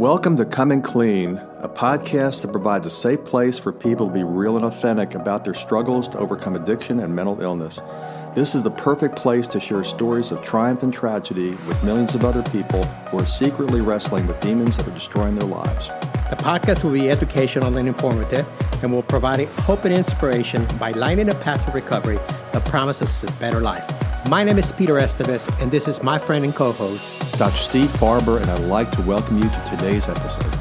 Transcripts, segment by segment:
Welcome to Coming Clean, a podcast that provides a safe place for people to be real and authentic about their struggles to overcome addiction and mental illness. This is the perfect place to share stories of triumph and tragedy with millions of other people who are secretly wrestling with demons that are destroying their lives. The podcast will be educational and informative and will provide hope and inspiration by lighting a path to recovery that promises a better life. My name is Peter Estevez, and this is my friend and co host, Dr. Steve Farber, and I'd like to welcome you to today's episode.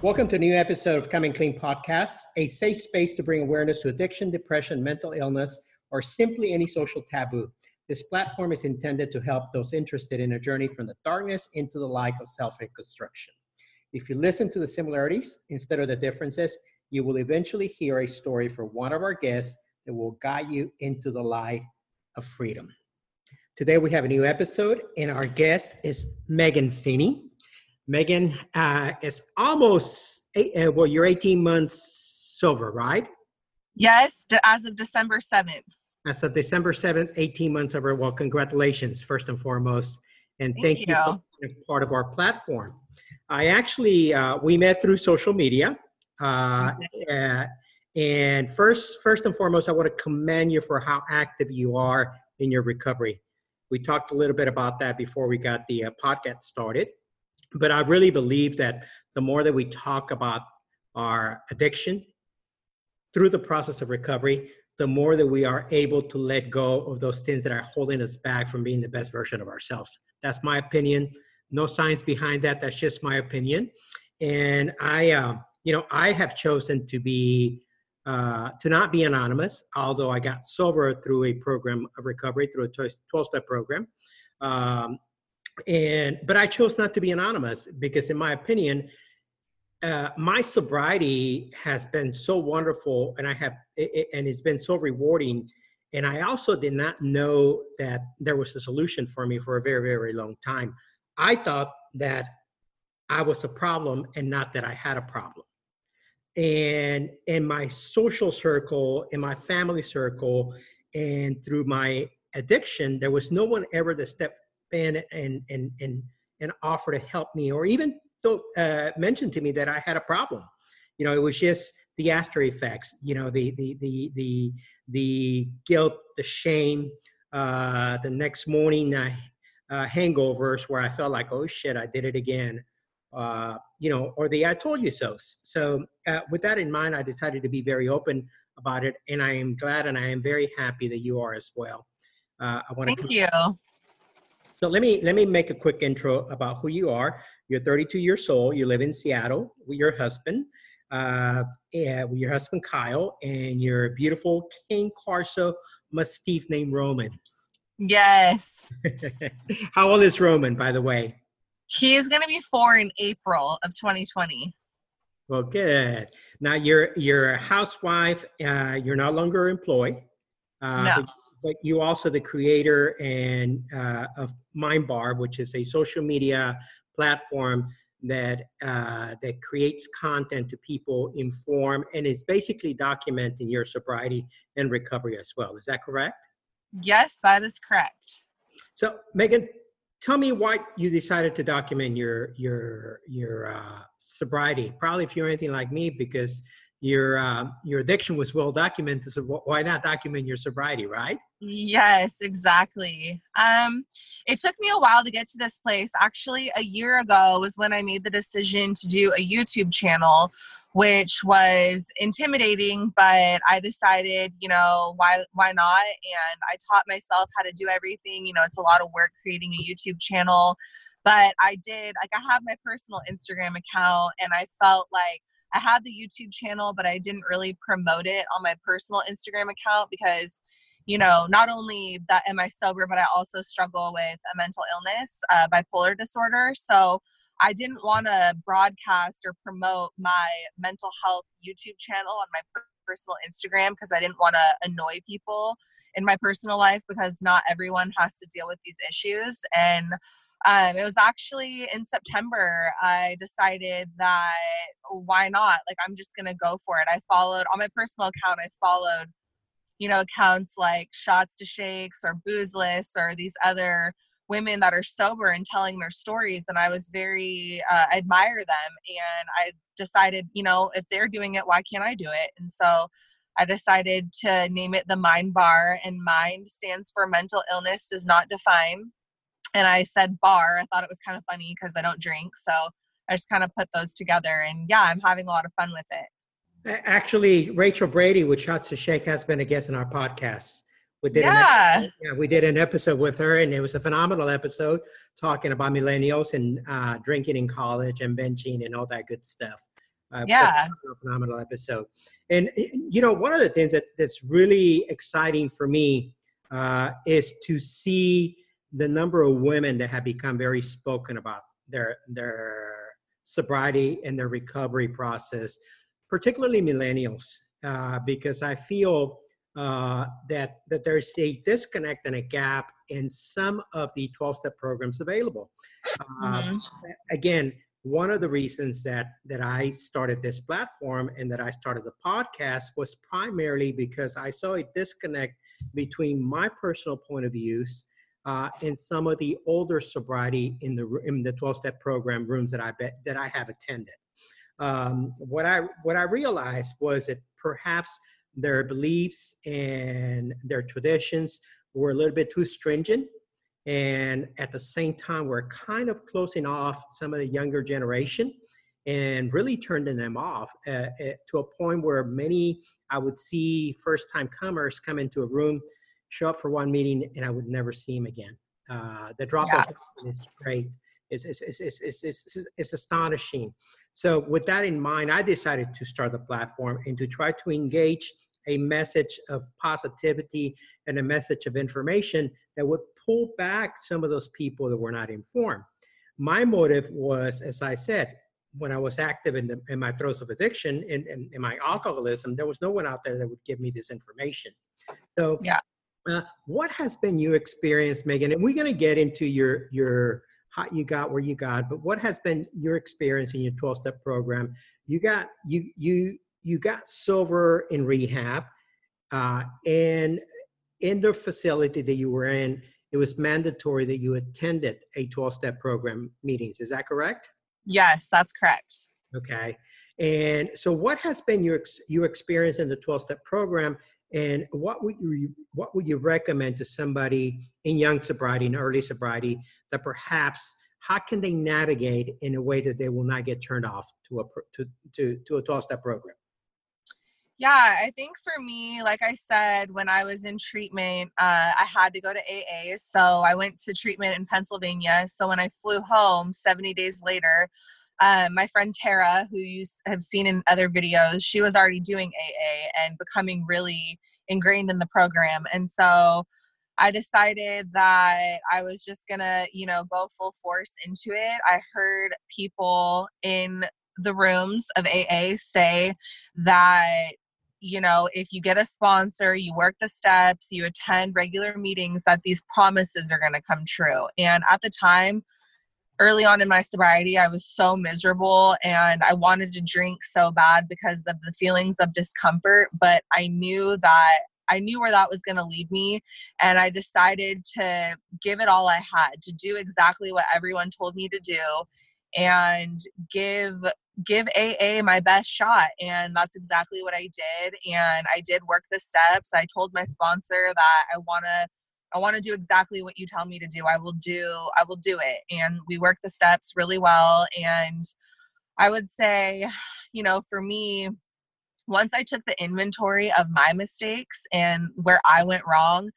Welcome to a new episode of Coming Clean Podcast, a safe space to bring awareness to addiction, depression, mental illness, or simply any social taboo. This platform is intended to help those interested in a journey from the darkness into the light of self reconstruction. If you listen to the similarities instead of the differences, you will eventually hear a story from one of our guests that will guide you into the light of freedom. Today we have a new episode, and our guest is Megan Finney. Megan uh, is almost, eight, uh, well, you're 18 months sober, right? Yes, as of December 7th. As of December 7th, 18 months sober. Well, congratulations, first and foremost. And thank, thank you. you. for being part of our platform. I actually, uh, we met through social media. Uh, and first, first and foremost, I want to commend you for how active you are in your recovery. We talked a little bit about that before we got the uh, podcast started, but I really believe that the more that we talk about our addiction through the process of recovery, the more that we are able to let go of those things that are holding us back from being the best version of ourselves. That's my opinion. No science behind that. That's just my opinion. And I, uh, you know, I have chosen to be uh, to not be anonymous, although I got sober through a program of recovery through a 12 step program. Um, and but I chose not to be anonymous because, in my opinion, uh, my sobriety has been so wonderful, and I have it, and it's been so rewarding. And I also did not know that there was a solution for me for a very, very long time. I thought that I was a problem and not that I had a problem and in my social circle in my family circle and through my addiction there was no one ever to step in and and and, and offer to help me or even uh, mention to me that i had a problem. You know it was just the after effects you know the the the the, the guilt the shame uh, the next morning uh, hangovers where i felt like oh shit i did it again uh, you know, or the I told you so. So, uh, with that in mind, I decided to be very open about it, and I am glad and I am very happy that you are as well. Uh, I want to thank you. So let me let me make a quick intro about who you are. You're 32 years old. You live in Seattle with your husband, uh, yeah, with your husband Kyle, and your beautiful Cane Corso Mastiff named Roman. Yes. How old is Roman, by the way? He's going to be four in April of 2020. Well, good. Now you're you're a housewife. Uh, you're no longer employed. Uh, no. But, but you also the creator and uh, of MindBar, which is a social media platform that uh, that creates content to people, inform, and is basically documenting your sobriety and recovery as well. Is that correct? Yes, that is correct. So, Megan, tell me why you decided to document your your your uh, sobriety. Probably if you're anything like me, because your uh, your addiction was well documented. So why not document your sobriety, right? Yes, exactly. Um, it took me a while to get to this place. Actually, a year ago was when I made the decision to do a YouTube channel which was intimidating but i decided you know why why not? And i taught myself how to do everything you know it's a lot of work creating a youtube channel but i did like i have my personal instagram account and i felt like i had the youtube channel but i didn't really promote it on my personal instagram account because you know not only that am i sober but i also struggle with a mental illness uh, bipolar disorder. So I didn't want to broadcast or promote my mental health YouTube channel on my personal Instagram because I didn't want to annoy people in my personal life because not everyone has to deal with these issues. And um, it was actually in September I decided that why not? Like I'm just gonna go for it. I followed on my personal account. I followed, you know, accounts like Shots to Shakes or Boozeless or these other women that are sober and telling their stories and i was very uh, admire them and i decided you know if they're doing it why can't i do it? And so i decided to name it the mind bar and mind stands for mental illness does not define. And i said bar. I thought it was kind of funny because i don't drink so i just kind of put those together and yeah i'm having a lot of fun with it. Actually rachel brady with shots to shake has been a guest in our podcast we did yeah. An, yeah, we did an episode with her, and it was a phenomenal episode talking about millennials and uh, drinking in college and benching and all that good stuff. Uh, yeah, phenomenal episode. And you know, one of the things that that's really exciting for me uh, is to see the number of women that have become very spoken about their their sobriety and their recovery process, particularly millennials, uh, because I feel uh, that that there's a disconnect and a gap in some of the 12-step programs available. Uh, mm-hmm. Again, one of the reasons that that I started this platform and that I started the podcast was primarily because I saw a disconnect between my personal point of views uh, and some of the older sobriety in the in the 12-step program rooms that I bet that I have attended. Um, what I what I realized was that perhaps their beliefs and their traditions were a little bit too stringent. And at the same time we're kind of closing off some of the younger generation and really turning them off uh, uh, to a point where many i would see first time comers come into a room show up for one meeting and i would never see them again. Uh, the drop off yeah. is great. It's, it's, it's, it's, it's, it's astonishing. So with that in mind i decided to start the platform and to try to engage a message of positivity and a message of information that would pull back some of those people that were not informed. My motive was, as I said, when I was active in, the, in my throes of addiction and in, in, in, my alcoholism, there was no one out there that would give me this information. So, yeah. Uh, what has been your experience, Megan? And we're going to get into your your how you got where you got, but what has been your experience in your 12 step program? You got you you you got sober in rehab, uh, and in the facility that you were in, it was mandatory that you attended a 12 step program meetings. Is that correct? Yes, that's correct. Okay. And so, what has been your your experience in the 12 step program, and what would you what would you recommend to somebody in young sobriety and early sobriety that perhaps how can they navigate in a way that they will not get turned off to a to to, to a 12 step program? Yeah, I think for me, like I said, when I was in treatment, uh, I had to go to AA. So I went to treatment in Pennsylvania. So when I flew home 70 days later, um, my friend Tara, who you have seen in other videos, she was already doing AA and becoming really ingrained in the program. And so I decided that I was just gonna, you know, go full force into it. I heard people in the rooms of AA say that you know, if you get a sponsor, you work the steps, you attend regular meetings, that these promises are going to come true. And at the time, early on in my sobriety, I was so miserable and I wanted to drink so bad because of the feelings of discomfort. But I knew that I knew where that was going to lead me. And I decided to give it all I had, to do exactly what everyone told me to do and give give AA my best shot. And that's exactly what I did. And I did work the steps. I told my sponsor that I want to. I want to do exactly what you tell me to do. I will do I will do it. And we work the steps really well and I would say, you know, for me once I took the inventory of my mistakes and where I went wrong,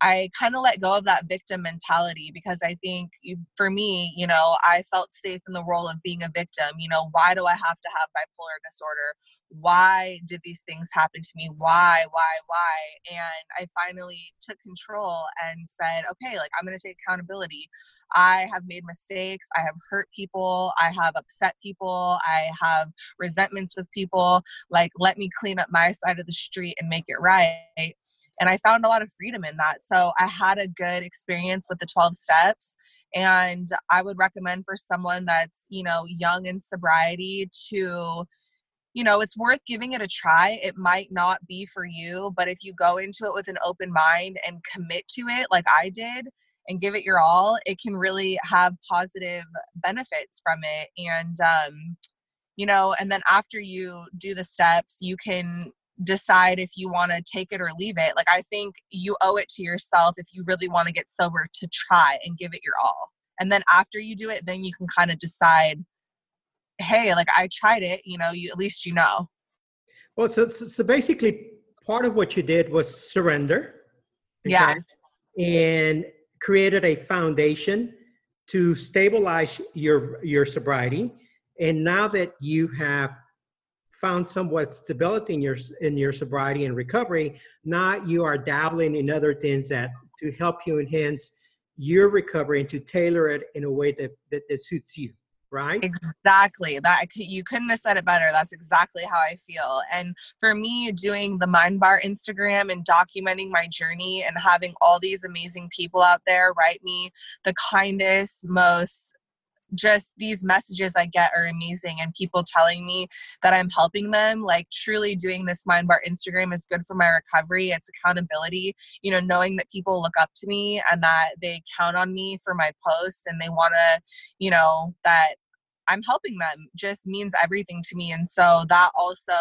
I kind of let go of that victim mentality because I think for me, you know, I felt safe in the role of being a victim. You know, why do I have to have bipolar disorder? Why did these things happen to me? Why, why, why? And I finally took control and said, okay, like I'm going to take accountability. I have made mistakes. I have hurt people. I have upset people. I have resentments with people. Like, let me clean up my side of the street and make it right and I found a lot of freedom in that. So I had a good experience with the 12 steps. And I would recommend for someone that's, you know, young in sobriety to, you know, it's worth giving it a try. It might not be for you, but if you go into it with an open mind and commit to it like I did, and give it your all, it can really have positive benefits from it. And, um, you know, and then after you do the steps, you can decide if you want to take it or leave it. Like, I think you owe it to yourself if you really want to get sober to try and give it your all. And then after you do it, then you can kind of decide, hey, like I tried it, you know, you at least you know. Well, so, so basically, part of what you did was surrender. Okay? Yeah. And created a foundation to stabilize your your sobriety. And now that you have found somewhat stability in your in your sobriety and recovery, now you are dabbling in other things that to help you enhance your recovery and to tailor it in a way that, that, that suits you right? Exactly. That you couldn't have said it better. That's exactly how i feel. And for me doing the mind bar instagram and documenting my journey and having all these amazing people out there write me the kindest most just these messages I get are amazing and people telling me that I'm helping them. Like truly doing this mind bar Instagram is good for my recovery. It's accountability, you know, knowing that people look up to me and that they count on me for my posts and they want to, you know, that I'm helping them just means everything to me. And so that also,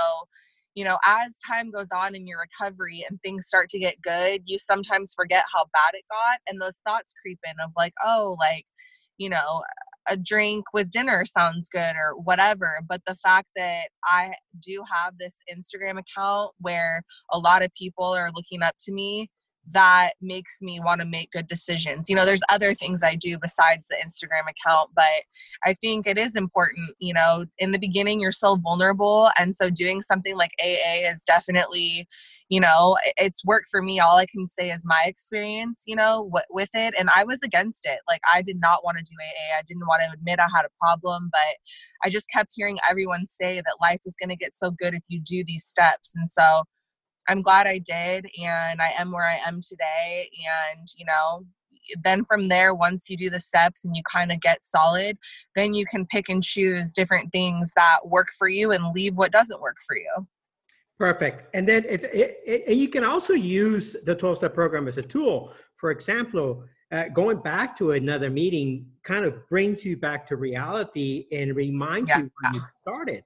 you know, as time goes on in your recovery and things start to get good, you sometimes forget how bad it got. And those thoughts creep in of like, oh, like, you know, a drink with dinner sounds good or whatever. But the fact that I do have this Instagram account where a lot of people are looking up to me that makes me want to make good decisions. You know, there's other things I do besides the Instagram account, but I think it is important. You know, in the beginning, you're so vulnerable. And so doing something like AA is definitely, you know, it's worked for me. All I can say is my experience, you know, with it. And I was against it. Like, I did not want to do AA. I didn't want to admit I had a problem, but I just kept hearing everyone say that life is going to get so good if you do these steps. And so, I'm glad I did and I am where I am today. And, you know, then from there, once you do the steps and you kind of get solid, then you can pick and choose different things that work for you and leave what doesn't work for you. Perfect. And then if it, it, you can also use the 12 step program as a tool. For example, uh, going back to another meeting kind of brings you back to reality and reminds yeah. you when you started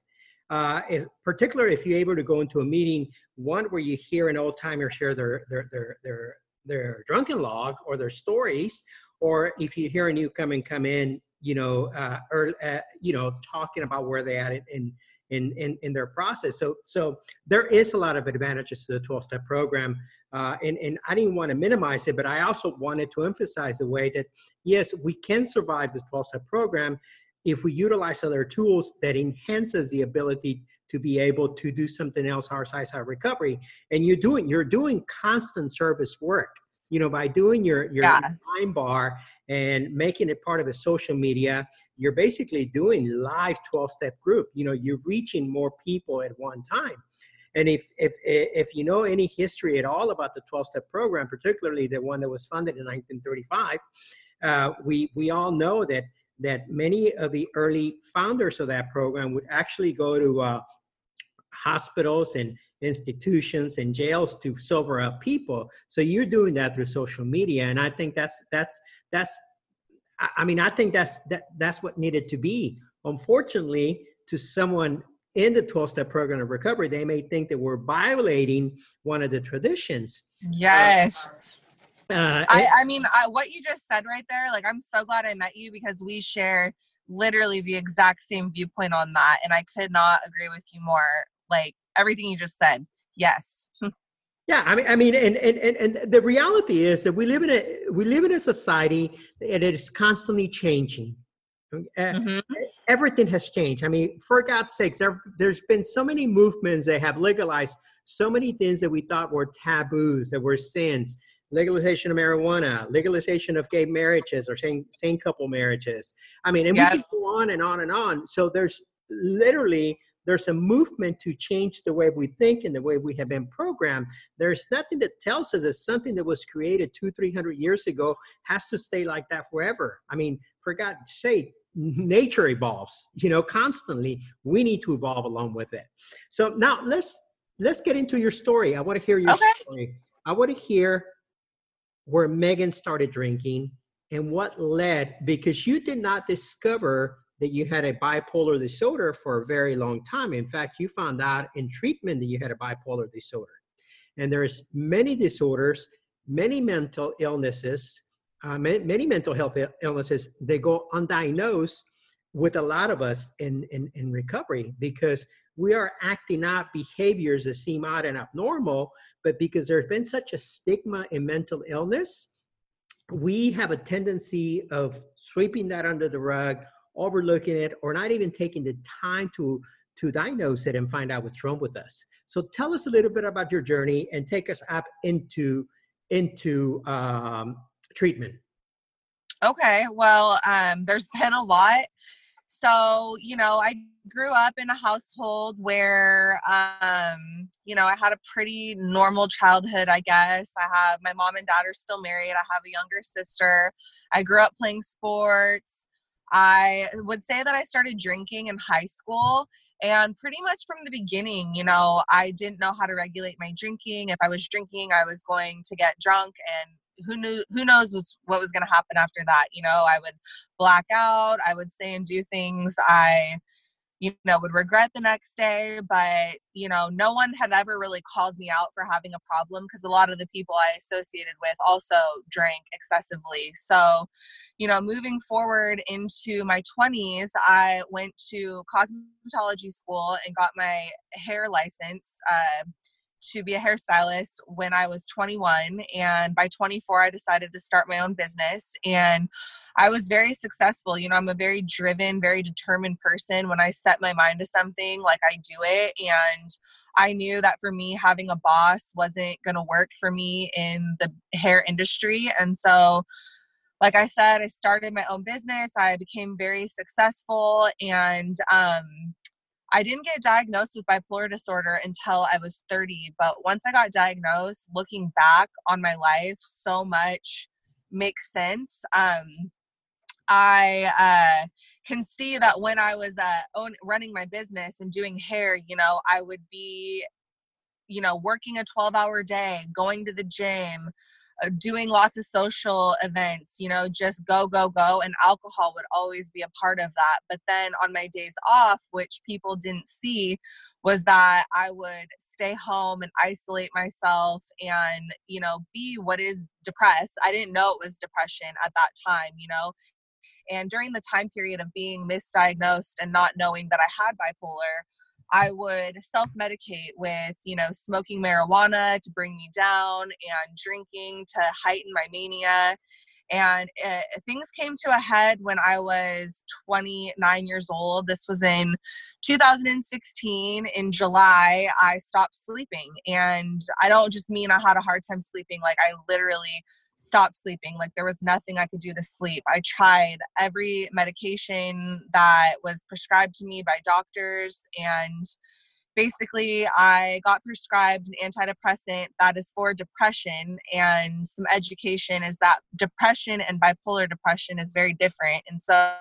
uh, is particularly if you're able to go into a meeting, one where you hear an old timer share their, their, their, their, their drunken log or their stories, or if you hear a newcomer come in, you know, uh, or, uh, you know, talking about where they at in, in, in, in their process. So, so there is a lot of advantages to the 12 step program. Uh, and, and I didn't want to minimize it, but I also wanted to emphasize the way that, yes, we can survive the 12 step program if we utilize other tools that enhances the ability to be able to do something else our size our recovery and you're doing you're doing constant service work you know by doing your your yeah. mind bar and making it part of a social media you're basically doing live 12 step group you know you're reaching more people at one time and if if if you know any history at all about the 12 step program particularly the one that was funded in 1935 uh, we we all know that that many of the early founders of that program would actually go to uh, hospitals and institutions and jails to sober up people. So you're doing that through social media, and I think that's that's that's. I mean, I think that's that that's what needed to be. Unfortunately, to someone in the 12 step program of recovery, they may think that we're violating one of the traditions. Yes. Uh, uh, I, I mean, I, what you just said right there, like, I'm so glad I met you because we share literally the exact same viewpoint on that. And I could not agree with you more. Like, everything you just said, yes. yeah, I mean, I mean, and, and, and, and the reality is that we live in a, we live in a society and it is constantly changing. Uh, mm-hmm. Everything has changed. I mean, for God's sakes, there, there's been so many movements that have legalized so many things that we thought were taboos, that were sins legalization of marijuana, legalization of gay marriages or same same couple marriages. I mean, and yep. we can go on and on and on. So there's literally there's a movement to change the way we think and the way we have been programmed. There's nothing that tells us that something that was created two, three hundred years ago has to stay like that forever. I mean, for God's sake, nature evolves, you know, constantly. We need to evolve along with it. So now let's let's get into your story. I want to hear your okay. story. I want to hear where Megan started drinking and what led because you did not discover that you had a bipolar disorder for a very long time. In fact, you found out in treatment that you had a bipolar disorder. And there's many disorders, many mental illnesses, uh, many, mental health illnesses, they go undiagnosed with a lot of us in, in, in recovery because we are acting out behaviors that seem odd and abnormal, but because there's been such a stigma in mental illness, we have a tendency of sweeping that under the rug overlooking it or not even taking the time to to diagnose it and find out what's wrong with us. So tell us a little bit about your journey and take us up into into um, treatment. Okay well um, there's been a lot. So you know i grew up in a household where um, you know i had a pretty normal childhood i guess. I have my mom and dad are still married. I have a younger sister. I grew up playing sports I would say that I started drinking in high school. And pretty much from the beginning, you know, I didn't know how to regulate my drinking. If I was drinking, I was going to get drunk and who knew who knows what was going to happen after that you know i would black out i would say and do things i you know would regret the next day but you know no one had ever really called me out for having a problem because a lot of the people i associated with also drank excessively. So you know moving forward into my 20s i went to cosmetology school and got my hair license uh, to be a hairstylist when I was 21. And by 24, I decided to start my own business. And I was very successful. You know, I'm a very driven, very determined person. When I set my mind to something, like I do it. And I knew that for me, having a boss wasn't going to work for me in the hair industry. And so, like I said, I started my own business. I became very successful. And, um, I didn't get diagnosed with bipolar disorder until I was 30. But once I got diagnosed, looking back on my life, so much makes sense. Um, I uh, can see that when I was uh, own, running my business and doing hair, you know, I would be, you know, working a 12 hour day, going to the gym, Uh, doing lots of social events, you know, just go, go, go. And alcohol would always be a part of that. But then on my days off, which people didn't see, was that I would stay home and isolate myself and, you know, be what is depressed. I didn't know it was depression at that time, you know. And during the time period of being misdiagnosed and not knowing that I had bipolar, I would self medicate with, you know, smoking marijuana to bring me down and drinking to heighten my mania. And it, things came to a head when I was 29 years old. This was in 2016. In July, I stopped sleeping. And I don't just mean I had a hard time sleeping, like, I literally stop sleeping. Like there was nothing I could do to sleep. I tried every medication that was prescribed to me by doctors and basically I got prescribed an antidepressant that is for depression and some education is that depression and bipolar depression is very different. And so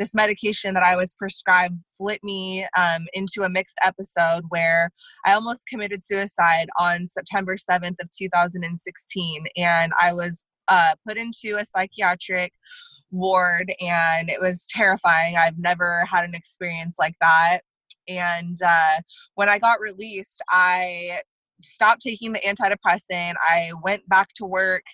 this medication that I was prescribed flipped me um, into a mixed episode where I almost committed suicide on September 7th of 2016. And I was uh, put into a psychiatric ward and it was terrifying. I've never had an experience like that. And uh, when I got released, I stopped taking the antidepressant. I went back to work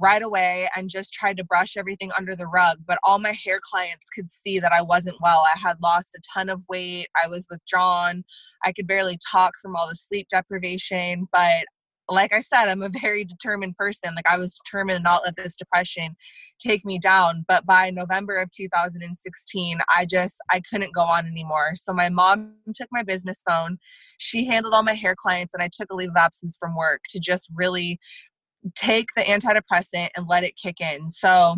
right away and just tried to brush everything under the rug. But all my hair clients could see that I wasn't well. I had lost a ton of weight. I was withdrawn. I could barely talk from all the sleep deprivation. But like I said, I'm a very determined person. Like I was determined to not let this depression take me down. But by November of 2016, I just I couldn't go on anymore. So my mom took my business phone. She handled all my hair clients and I took a leave of absence from work to just really take the antidepressant and let it kick in. So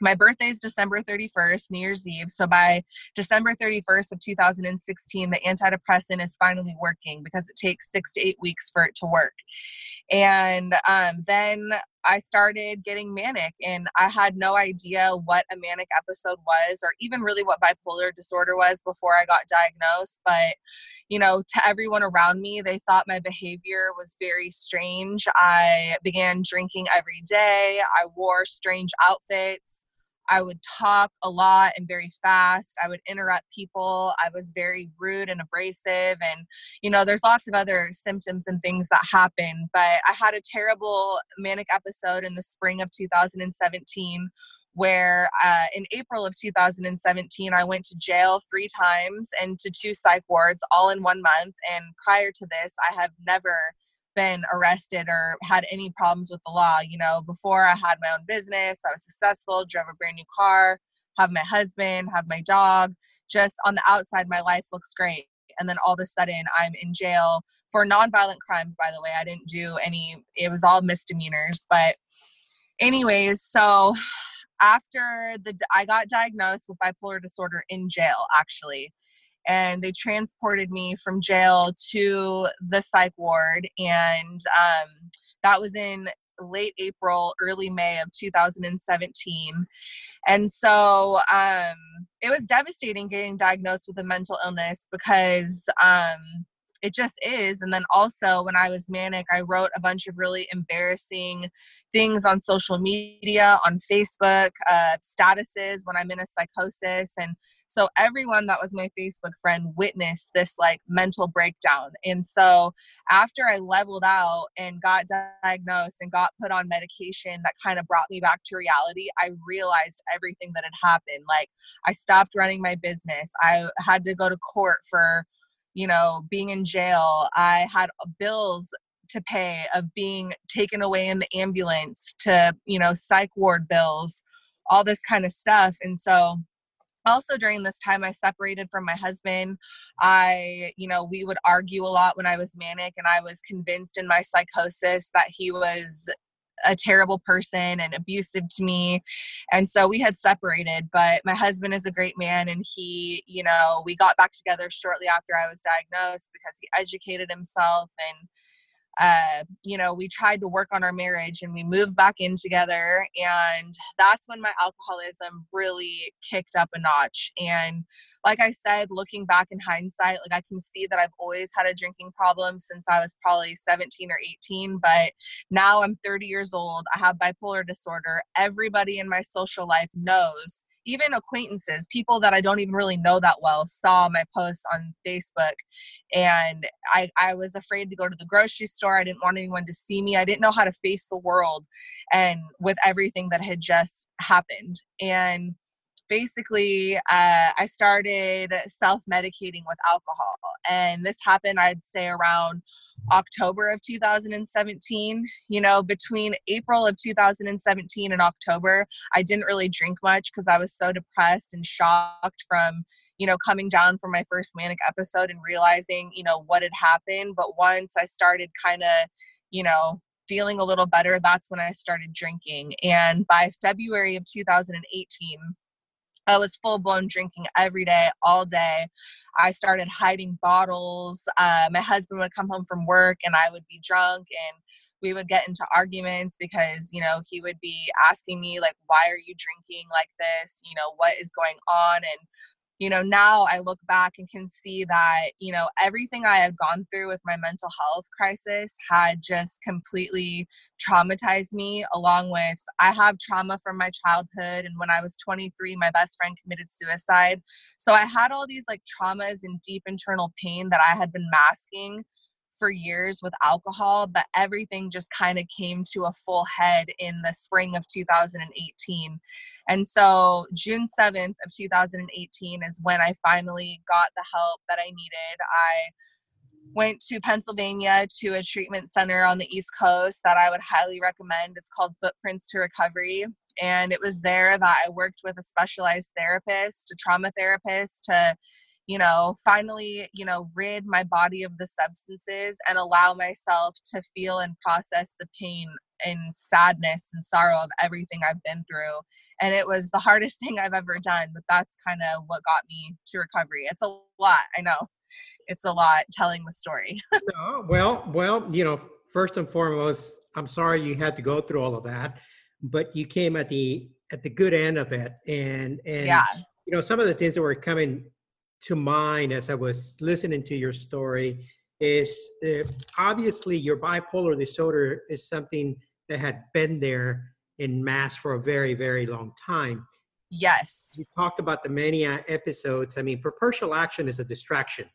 my birthday is December 31st, New Year's Eve. So by December 31st of 2016, the antidepressant is finally working because it takes six to eight weeks for it to work. And um, then I started getting manic and I had no idea what a manic episode was or even really what bipolar disorder was before I got diagnosed. But, you know, to everyone around me, they thought my behavior was very strange. I began drinking every day, I wore strange outfits. I would talk a lot and very fast. I would interrupt people. I was very rude and abrasive. And, you know, there's lots of other symptoms and things that happen. But I had a terrible manic episode in the spring of 2017 where uh, in April of 2017, I went to jail three times and to two psych wards all in one month. And prior to this, I have never been arrested or had any problems with the law. You know, before I had my own business, I was successful, drove a brand new car, have my husband, have my dog. Just on the outside, my life looks great. And then all of a sudden, I'm in jail for nonviolent crimes, by the way. I didn't do any, it was all misdemeanors. But, anyways, so after the, I got diagnosed with bipolar disorder in jail, actually and they transported me from jail to the psych ward and um, that was in late april early may of 2017 and so um, it was devastating getting diagnosed with a mental illness because um, it just is. And then also, when I was manic, I wrote a bunch of really embarrassing things on social media, on Facebook, uh, statuses when I'm in a psychosis. And so everyone that was my Facebook friend witnessed this like mental breakdown. And so after I leveled out and got diagnosed and got put on medication that kind of brought me back to reality, I realized everything that had happened. Like I stopped running my business. I had to go to court for, you know, being in jail. I had uh, bills to pay of being taken away in the ambulance to, you know, psych ward bills, all this kind of stuff. And so also during this time i separated from my husband. I you know we would argue a lot when i was manic and i was convinced in my psychosis that he was a terrible person and abusive to me and so we had separated but my husband is a great man and he you know we got back together shortly after i was diagnosed because he educated himself and uh, you know, we tried to work on our marriage and we moved back in together. And that's when my alcoholism really kicked up a notch. And like I said, looking back in hindsight, like I can see that I've always had a drinking problem since I was probably 17 or 18. But now I'm 30 years old. I have bipolar disorder. Everybody in my social life knows even acquaintances, people that I don't even really know that well, saw my posts on Facebook. And I, I was afraid to go to the grocery store. I didn't want anyone to see me. I didn't know how to face the world and with everything that had just happened. And basically, uh, I started self medicating with alcohol. And this happened, I'd say, around October of 2017. You know, between April of 2017 and October, I didn't really drink much because I was so depressed and shocked from you know coming down from my first manic episode and realizing you know what had happened but once i started kind of you know feeling a little better that's when i started drinking and by february of 2018 I was full blown drinking every day, all day. I started hiding bottles. Uh, my husband would come home from work and I would be drunk and we would get into arguments because, you know, he would be asking me, like, why are you drinking like this? You know, what is going on? And you know, now I look back and can see that, you know, everything I had gone through with my mental health crisis had just completely traumatized me, along with I have trauma from my childhood. And when I was 23, my best friend committed suicide. So I had all these like traumas and deep internal pain that I had been masking for years with alcohol, but everything just kind of came to a full head in the spring of 2018. And so June 7th of 2018 is when I finally got the help that I needed. I went to Pennsylvania to a treatment center on the East Coast that I would highly recommend. It's called Footprints to Recovery. And it was there that I worked with a specialized therapist, a trauma therapist, to you know, finally, you know, rid my body of the substances and allow myself to feel and process the pain and sadness and sorrow of everything I've been through. And it was the hardest thing I've ever done, but that's kind of what got me to recovery. It's a lot, I know. It's a lot telling the story. no, well, well, you know, first and foremost, I'm sorry you had to go through all of that, but you came at the at the good end of it, and and yeah. you know some of the things that were coming to mind as I was listening to your story is uh, obviously your bipolar disorder is something that had been there in mass for a very very long time. Yes. You talked about the mania episodes. I mean, proportional action is a distraction.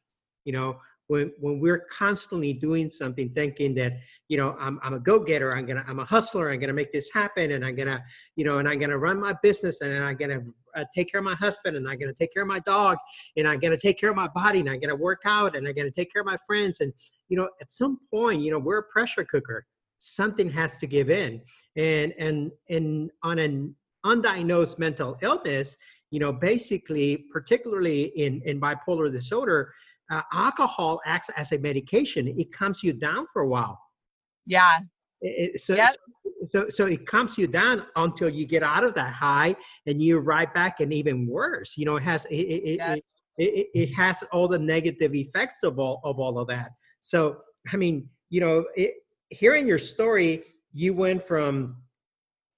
You know, when when we're constantly doing something thinking that you know i'm, I'm a go-getter i'm gonna i'm a hustler i'm gonna make this happen and i'm gonna you know and i'm gonna run my business and i'm gonna uh, take care of my husband and i'm gonna take care of my dog and i'm gonna take care of my body and i'm gonna work out and i'm gonna take care of my friends and you know at some point you know we're a pressure cooker. Something has to give in. And and and on an undiagnosed mental illness you know basically particularly in in bipolar disorder uh, alcohol acts as a medication. It calms you down for a while. Yeah. It, so, yep. so, so it calms you down until you get out of that high and you're right back and even worse. You know, it has, it, it, yep. it, it, has all the negative effects of all, of all of that. So, I mean, you know, hearing your story, you went from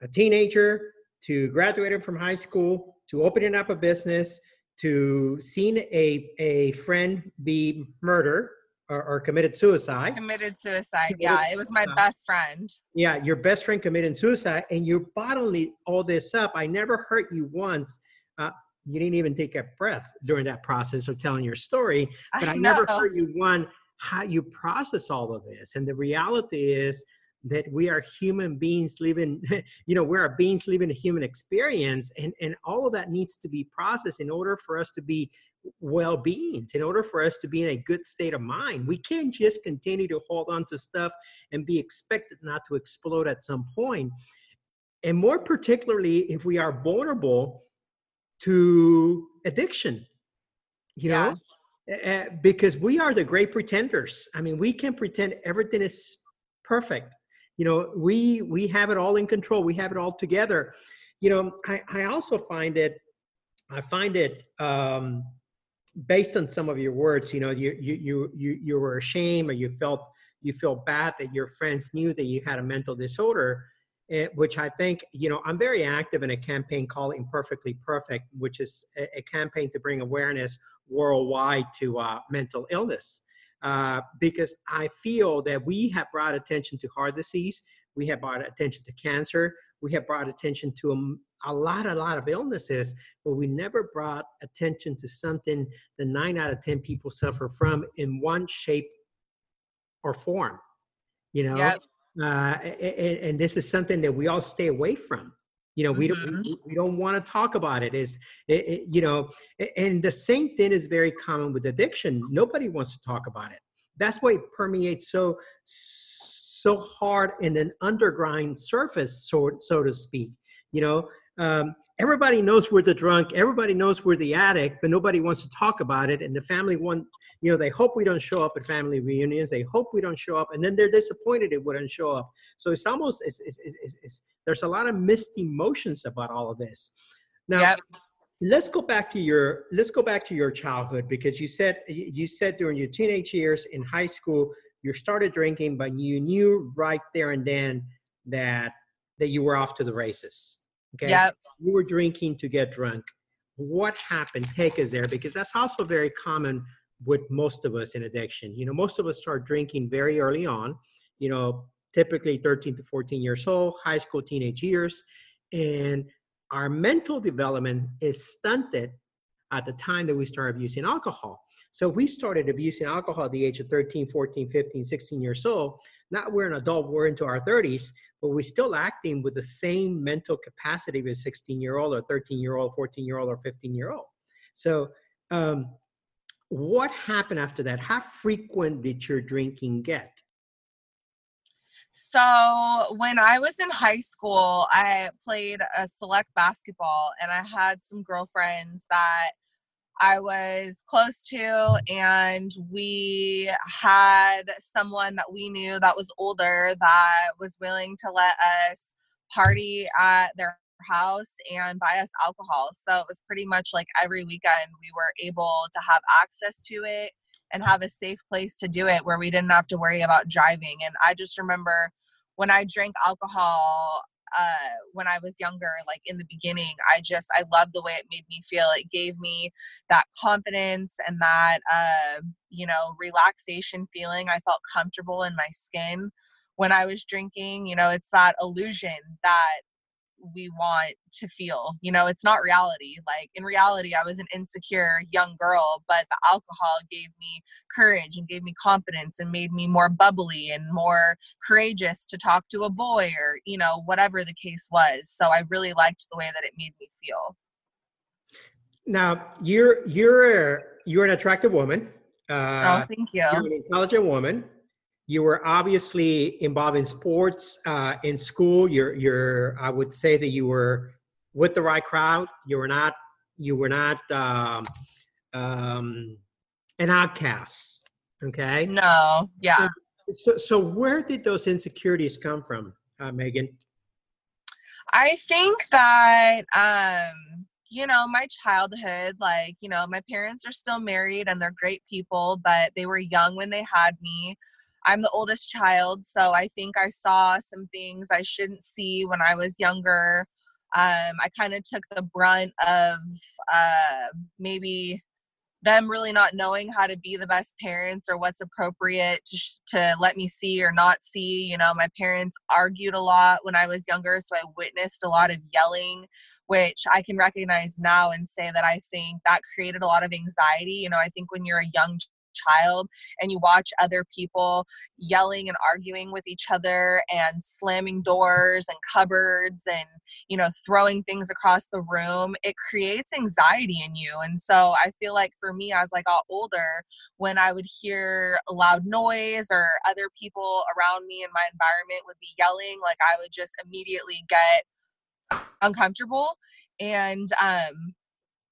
a teenager to graduating from high school to opening up a business to seeing a, a friend be murdered or, or committed suicide. Committed suicide. Yeah, it was my best friend. Yeah, your best friend committed suicide, and you're bottling all this up. I never hurt you once. Uh, you didn't even take a breath during that process of telling your story, but I, I never heard you one how you process all of this. And the reality is that we are human beings living you know we're beings living a human experience and and all of that needs to be processed in order for us to be well beings in order for us to be in a good state of mind. We can't just continue to hold on to stuff and be expected not to explode at some point. And more particularly if we are vulnerable to addiction you know? Uh, because we are the great pretenders. I mean we can pretend everything is perfect you know we we have it all in control we have it all together you know i, I also find it i find it um, based on some of your words you know you you you you, you were ashamed or you felt you feel bad that your friends knew that you had a mental disorder eh, which I think, you know, I'm very active in a campaign called Imperfectly Perfect, which is a, campaign to bring awareness worldwide to uh, mental illness. Uh, because I feel that we have brought attention to heart disease, we have brought attention to cancer, we have brought attention to a, a lot, a lot of illnesses, but we never brought attention to something that nine out of 10 people suffer from in one shape or form, you know? Yep. Uh, and, and this is something that we all stay away from you know we mm-hmm. don't we, don't want to talk about it is it, it, you know and the same thing is very common with addiction nobody wants to talk about it that's why it permeates so so hard in an underground surface so so to speak you know um, everybody knows we're the drunk. Everybody knows we're the addict but nobody wants to talk about it. And the family want you know they hope we don't show up at family reunions. They hope we don't show up. And then they're disappointed it wouldn't show up. So it's almost it's, it's, it's, it's there's a lot of mixed emotions about all of this. Now yep. let's go back to your let's go back to your childhood because you said you said during your teenage years in high school you started drinking but you knew right there and then that that you were off to the races Okay. Yep. You were drinking to get drunk. What happened? Take us there because that's also very common with most of us in addiction. You know, most of us start drinking very early on, you know, typically 13 to 14 years old, high school, teenage years. And our mental development is stunted at the time that we start abusing alcohol. So we started abusing alcohol at the age of 13, 14, 15, 16 years old. Now we're an adult, we're into our 30s, but we're still acting with the same mental capacity of a 16 year old or 13 year old, 14 year old, or 15 year old. So, um, what happened after that? How frequent did your drinking get? So, when I was in high school, I played a select basketball and I had some girlfriends that I was close to, and we had someone that we knew that was older that was willing to let us party at their house and buy us alcohol. So it was pretty much like every weekend we were able to have access to it and have a safe place to do it where we didn't have to worry about driving. And I just remember when I drank alcohol uh, when I was younger, like in the beginning, I just, I loved the way it made me feel. It gave me that confidence and that, uh, you know, relaxation feeling. I felt comfortable in my skin when I was drinking. You know, it's that illusion that we want to feel. You know, it's not reality. Like in reality, I was an insecure young girl, but the alcohol gave me courage and gave me confidence and made me more bubbly and more courageous to talk to a boy or, you know, whatever the case was. So I really liked the way that it made me feel. Now, you're you're a, you're an attractive woman. Uh, oh, thank you. You're an intelligent woman you were obviously involved in sports uh, in school. You're, you're, I would say that you were with the right crowd. You were not, you were not um, um, an outcast. Okay. No. Yeah. So, so where did those insecurities come from, uh, Megan? I think that um, you know, my childhood, like, you know, my parents are still married and they're great people, but they were young when they had me. I'm the oldest child, so I think I saw some things I shouldn't see when I was younger. Um, I kind of took the brunt of uh, maybe them really not knowing how to be the best parents or what's appropriate to, to let me see or not see. You know, my parents argued a lot when I was younger, so I witnessed a lot of yelling, which I can recognize now and say that I think that created a lot of anxiety. You know, I think when you're a young child and you watch other people yelling and arguing with each other and slamming doors and cupboards and you know throwing things across the room it creates anxiety in you. And so i feel like for me as i got older when i would hear loud noise or other people around me in my environment would be yelling like i would just immediately get uncomfortable. And um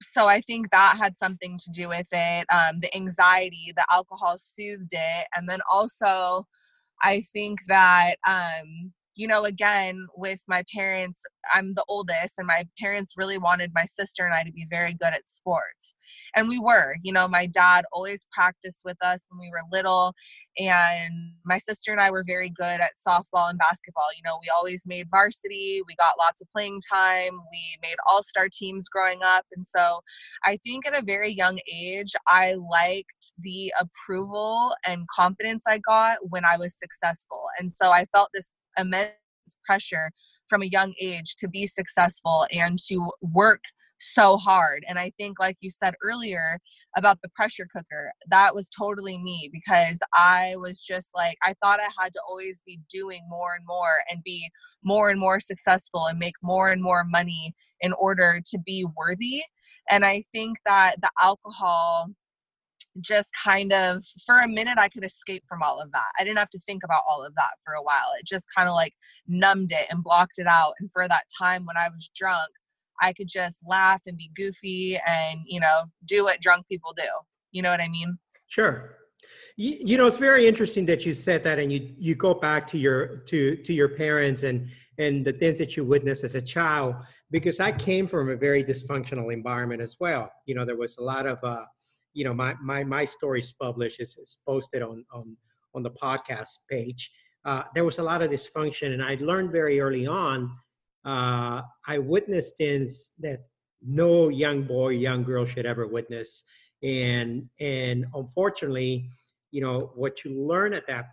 so I think that had something to do with it. Um, the anxiety, the alcohol soothed it, and then also, I think that um, you know, again, with my parents, I'm the oldest, and my parents really wanted my sister and I to be very good at sports. And we were, you know, my dad always practiced with us when we were little. And my sister and I were very good at softball and basketball. You know, we always made varsity, we got lots of playing time, we made all star teams growing up. And so I think at a very young age, I liked the approval and confidence I got when I was successful. And so I felt this immense pressure from a young age to be successful and to work so hard. And I think, like you said earlier about the pressure cooker, that was totally me because I was just like, I thought I had to always be doing more and more and be more and more successful and make more and more money in order to be worthy. And I think that the alcohol just kind of for a minute I could escape from all of that. I didn't have to think about all of that for a while. It just kind of like numbed it and blocked it out. And for that time when I was drunk, I could just laugh and be goofy and, you know, do what drunk people do. You know what I mean? Sure. You, you know, it's very interesting that you said that and you you go back to your to to your parents and and the things that you witnessed as a child because I came from a very dysfunctional environment as well. You know, there was a lot of uh you know my my my story's published it's, it's posted on on on the podcast page. Uh, there was a lot of dysfunction and i learned very early on uh, i witnessed things that no young boy young girl should ever witness. And and unfortunately you know what you learn at that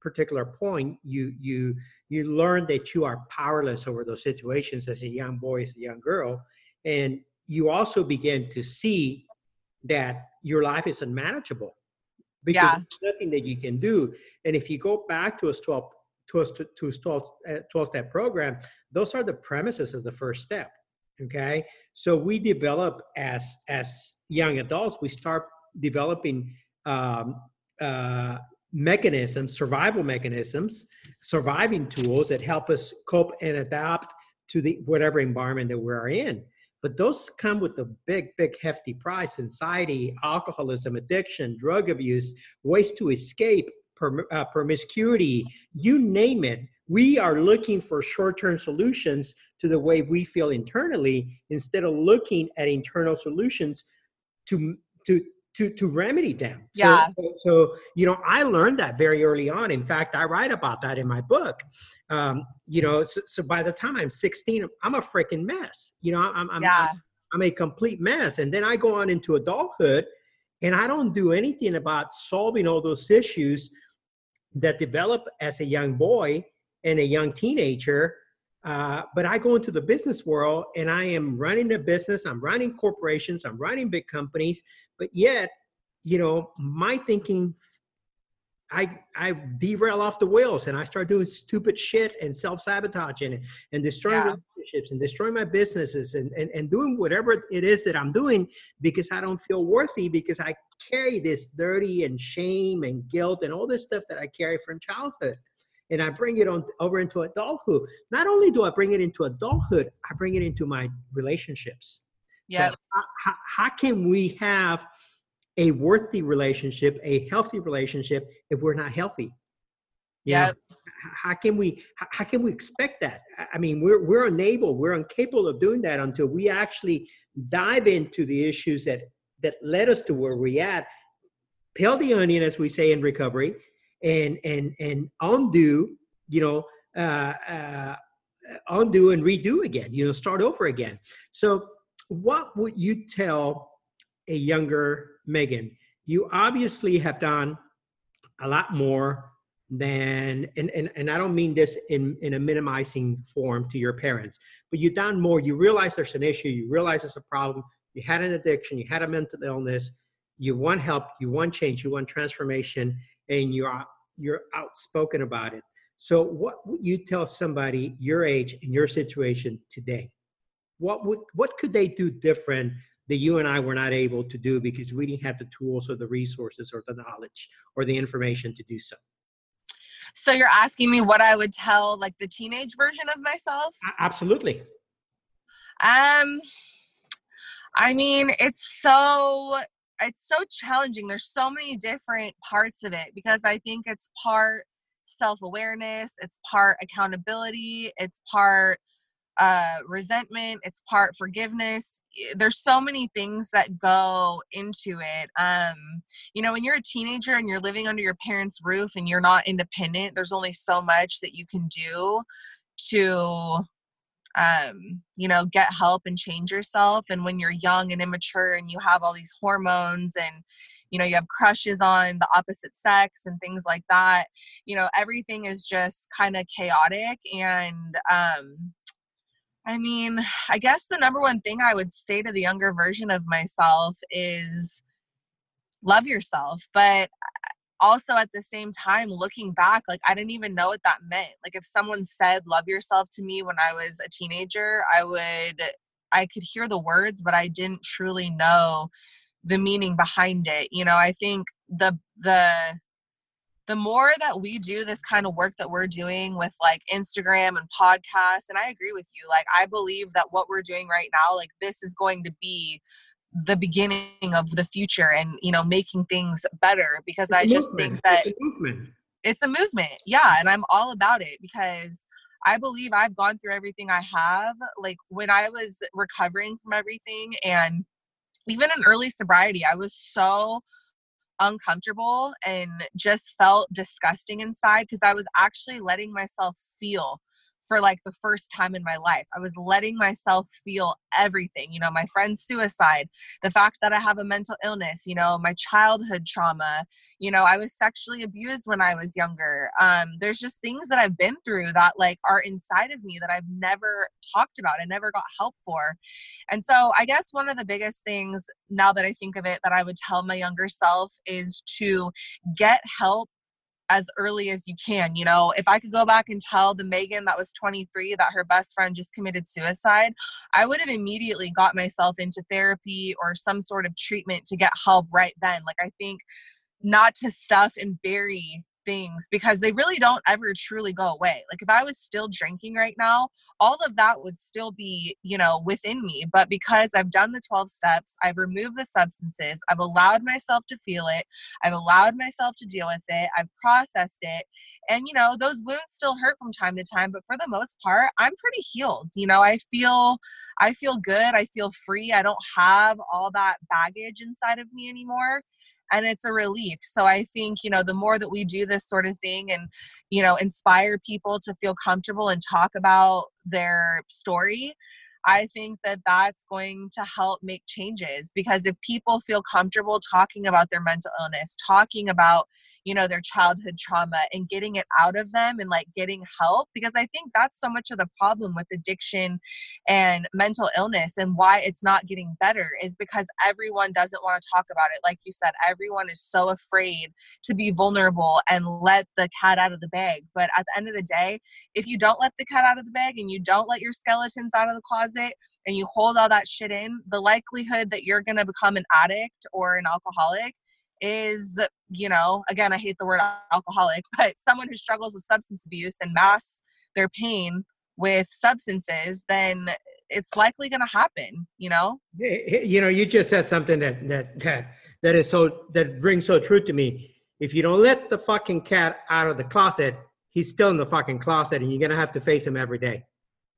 particular point you you you learn that you are powerless over those situations as a young boy as a young girl. And you also begin to see that your life is unmanageable because yeah. there's nothing that you can do. And if you go back to a 12 to a, to a 12, 12 step program, those are the premises of the first step. Okay. So we develop as, as young adults, we start developing um, uh, mechanisms, survival mechanisms, surviving tools that help us cope and adapt to the whatever environment that we're in but those come with a big, big, hefty price anxiety, alcoholism, addiction, drug abuse, ways to escape, uh, promiscuity, you name it. We are looking for short term solutions to the way we feel internally instead of looking at internal solutions to, to, to to remedy them. Yeah. So, so, you know, I learned that very early on. In fact, I write about that in my book. Um, you know, so, so by the time I'm 16, I'm a freaking mess. You know, I'm I'm, yeah. I'm I'm a complete mess. And then I go on into adulthood, and I don't do anything about solving all those issues that develop as a young boy and a young teenager. Uh, but I go into the business world and I am running a business, I'm running corporations, I'm running big companies, but yet, you know, my thinking, I I derail off the wheels and I start doing stupid shit and self sabotaging and, and destroying Yeah. relationships and destroying my businesses and, and and doing whatever it is that I'm doing because I don't feel worthy because I carry this dirty and shame and guilt and all this stuff that I carry from childhood and I bring it on over into adulthood. Not only do I bring it into adulthood, I bring it into my relationships. Yep. So how, how, can we have a worthy relationship, a healthy relationship, if we're not healthy? You know, Yep. h- how can we how, can we expect that? I- I mean, we're we're unable, we're incapable of doing that until we actually dive into the issues that that led us to where we at. Peel the onion, as we say in recovery, and and and undo, you know, uh, uh, undo and redo again. You know, start over again. So, what would you tell a younger Megan? You obviously have done a lot more than, and, and, and I don't mean this in, in a minimizing form to your parents, but you've done more. You realize there's an issue, you realize there's a problem, you had an addiction, you had a mental illness, you want help, you want change, you want transformation, and you're, you're outspoken about it. So, what would you tell somebody your age in your situation today? What would what could they do different that you and I were not able to do because we didn't have the tools or the resources or the knowledge or the information to do so? So you're asking me what I would tell like the teenage version of myself? Absolutely. Um I mean, it's so it's so challenging. There's so many different parts of it because I think it's part self-awareness, it's part accountability, it's part uh resentment, it's part forgiveness. There's so many things that go into it. Um you know, when you're a teenager and you're living under your parents' roof and you're not independent, there's only so much that you can do to um, you know, get help and change yourself. And when you're young and immature and you have all these hormones and, you know, you have crushes on the opposite sex and things like that, you know, everything is just kind of chaotic. And, um, I mean, I guess the number one thing I would say to the younger version of myself is love yourself. But uh, also at the same time looking back like i didn't even know what that meant like if someone said love yourself to me when i was a teenager i would i could hear the words but i didn't truly know the meaning behind it you know i think the the the more that we do this kind of work that we're doing with like Instagram and podcasts, and I agree with you, like, I believe that what we're doing right now, like, this is going to be the beginning of the future and, you know, making things better because I It's a just movement. think that it's a movement. it's a movement. Yeah. And I'm all about it because I believe I've gone through everything I have. Like when I was recovering from everything and even in early sobriety, I was so uncomfortable and just felt disgusting inside because I was actually letting myself feel for like the first time in my life. I was letting myself feel everything, you know, my friend's suicide, the fact that I have a mental illness, you know, my childhood trauma, you know, I was sexually abused when I was younger. Um there's just things that I've been through that like are inside of me that I've never talked about and never got help for. And so I guess one of the biggest things now that I think of it that I would tell my younger self is to get help as early as you can. You know, if I could go back and tell the Megan that was 23 that her best friend just committed suicide, I would have immediately got myself into therapy or some sort of treatment to get help right then. Like, I think not to stuff and bury things because they really don't ever truly go away. Like if I was still drinking right now, all of that would still be, you know, within me. But because I've done the 12 steps, I've removed the substances, I've allowed myself to feel it, I've allowed myself to deal with it, I've processed it. And, you know, those wounds still hurt from time to time, but for the most part, I'm pretty healed. You know, I feel I feel good. I feel free. I don't have all that baggage inside of me anymore and it's a relief. So i think you know the more that we do this sort of thing and you know inspire people to feel comfortable and talk about their story I think that that's going to help make changes because if people feel comfortable talking about their mental illness, talking about, you know, their childhood trauma and getting it out of them and like getting help, because I think that's so much of the problem with addiction and mental illness and why it's not getting better is because everyone doesn't want to talk about it. Like you said, everyone is so afraid to be vulnerable and let the cat out of the bag. But at the end of the day, if you don't let the cat out of the bag and you don't let your skeletons out of the closet, closet and you hold all that shit in, the likelihood that you're going to become an addict or an alcoholic is, you know, again, I hate the word alcoholic, but someone who struggles with substance abuse and masks their pain with substances, then it's likely going to happen, you know? You know, you just said something that, that, that, that is so, that rings so true to me. If you don't let the fucking cat out of the closet, he's still in the fucking closet and you're going to have to face him every day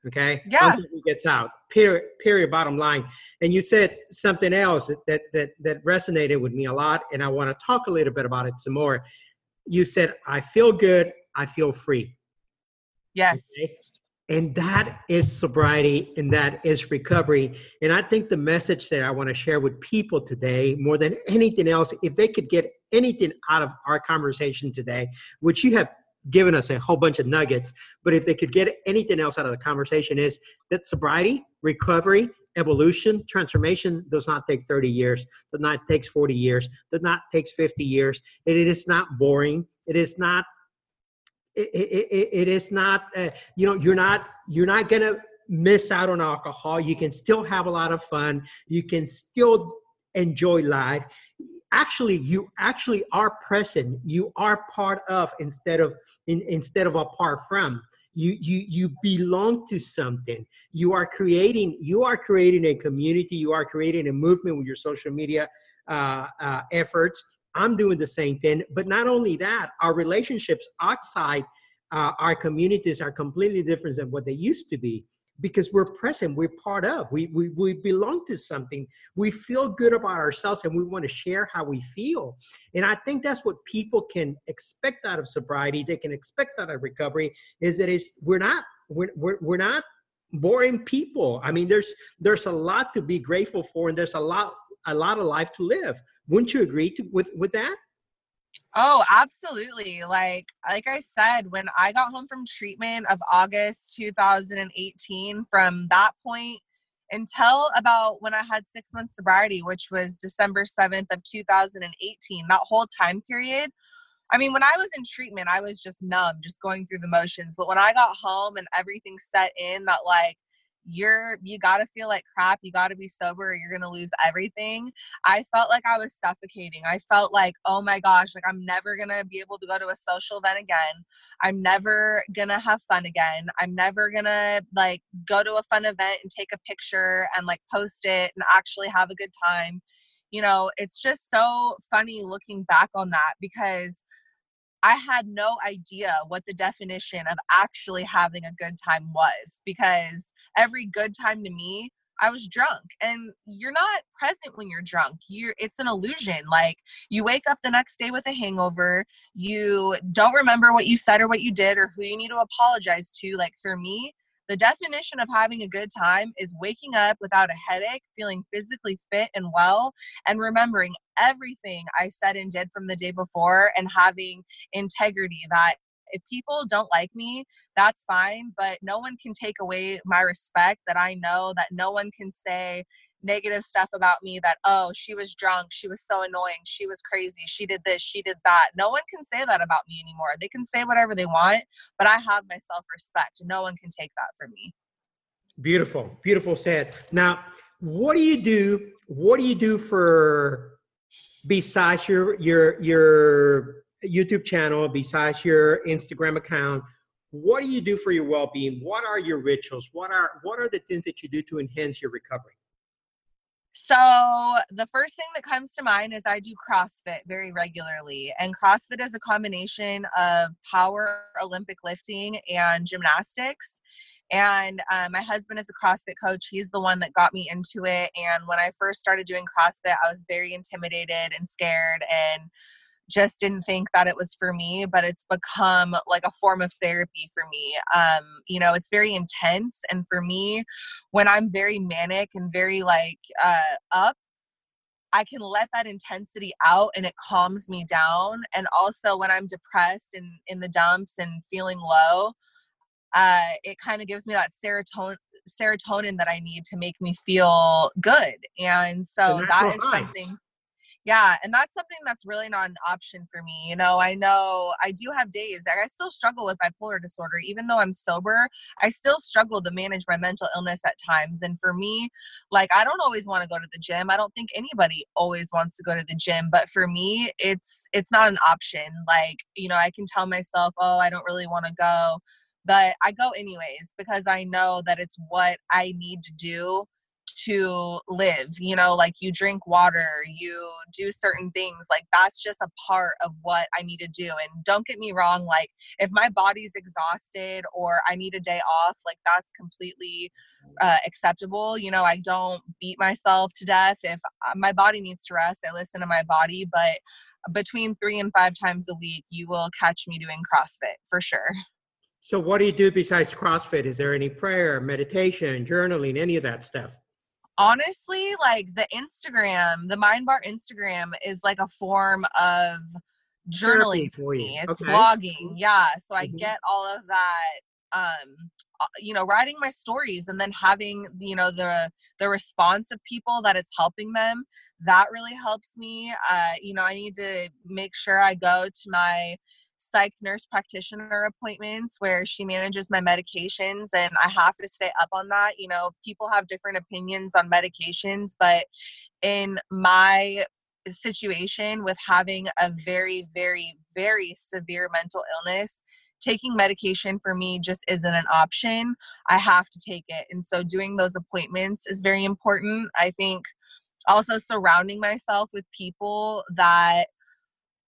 okay? Yeah. He gets out. Period period bottom line. And you said something else that that that resonated with me a lot and i want to talk a little bit about it some more. You said i feel good i feel free. Yes. Okay? and that is sobriety and that is recovery. And i think the message that i want to share with people today more than anything else if they could get anything out of our conversation today which you have given us a whole bunch of nuggets. But if they could get anything else out of the conversation, is that sobriety, recovery, evolution, transformation does not take 30 years, does not takes 40 years, does not takes 50 years. It, it is not boring. It is not. It, it, it is not. Uh, you know, you're not. You're not gonna miss out on alcohol. You can still have a lot of fun. You can still enjoy life actually you actually are present. You are part of instead of in, instead of apart from. You you you belong to something. You are creating you are creating a community. You are creating a movement with your social media uh, uh, efforts. I'm doing the same thing. But not only that our relationships outside uh, our communities are completely different than what they used to be because we're present we're part of we, we we belong to something. We feel good about ourselves and we want to share how we feel. And i think that's what people can expect out of sobriety they can expect out of recovery is that it's we're not we're, we're, we're not boring people. I mean there's there's a lot to be grateful for and there's a lot a lot of life to live. Wouldn't you agree to, with with that Oh, absolutely. Like like I said, when I got home from treatment of August 2018, from that point until about when I had six months sobriety, which was December 7th of 2018, that whole time period. I mean, when I was in treatment, I was just numb, just going through the motions. But when I got home and everything set in, that like you're you got to feel like crap you got to be sober or you're to lose everything. I felt like i was suffocating. I felt like oh my gosh like i'm never to be able to go to a social event again. I'm never to have fun again. I'm never to like go to a fun event and take a picture and like post it and actually have a good time. You know it's just so funny looking back on that because I had no idea what the definition of actually having a good time was because every good time to me I was drunk and you're not present when you're drunk. You're it's an illusion. Like you wake up the next day with a hangover, you don't remember what you said or what you did or who you need to apologize to. Like for me, the definition of having a good time is waking up without a headache, feeling physically fit and well, and remembering everything I said and did from the day before and having integrity that if people don't like me, that's fine, but no one can take away my respect that I know that no one can say negative stuff about me that oh she was drunk she was so annoying she was crazy she did this she did that. No one can say that about me anymore. They can say whatever they want but i have my self-respect. No one can take that from me. Beautiful beautiful said. Now what do you do what do you do for besides your your your YouTube channel, besides your Instagram account, what do you do for your well-being? What are your rituals? What are what are the things that you do to enhance your recovery? So, the first thing that comes to mind is I do CrossFit very regularly. And CrossFit is a combination of power Olympic lifting and gymnastics. And uh, my husband is a CrossFit coach. He's the one that got me into it. And when I first started doing CrossFit, I was very intimidated and scared and just didn't think that it was for me, but it's become like a form of therapy for me. Um, you know, it's very intense. And for me, when I'm very manic and very like uh, up, I can let that intensity out and it calms me down. And also when I'm depressed and in the dumps and feeling low, uh, it kind of gives me that serotonin serotonin that I need to make me feel good. And so that is something yeah and that's something that's really not an option for me you know i know i do have days like i still struggle with bipolar disorder even though i'm sober i still struggle to manage my mental illness at times and for me like i don't always want to go to the gym i don't think anybody always wants to go to the gym but for me it's it's not an option like you know i can tell myself oh i don't really want to go but i go anyways because i know that it's what i need to do to live you know like you drink water you do certain things like that's just a part of what i need to do and don't get me wrong like if my body's exhausted or i need a day off like that's completely uh, acceptable you know i don't beat myself to death if uh, my body needs to rest i listen to my body but between three and five times a week you will catch me doing crossfit for sure. So what do you do besides crossfit? Is there any prayer meditation journaling any of that stuff honestly like the instagram the mind bar instagram is like a form of journaling for me it's okay. blogging yeah so i mm-hmm. get all of that um uh, you know writing my stories and then having you know the the response of people that it's helping them that really helps me uh you know i need to make sure i go to my psych nurse practitioner appointments where she manages my medications and I have to stay up on that. You know, people have different opinions on medications, but in my situation with having a very, very, very severe mental illness, taking medication for me just isn't an option. I have to take it. And so doing those appointments is very important. I think also surrounding myself with people that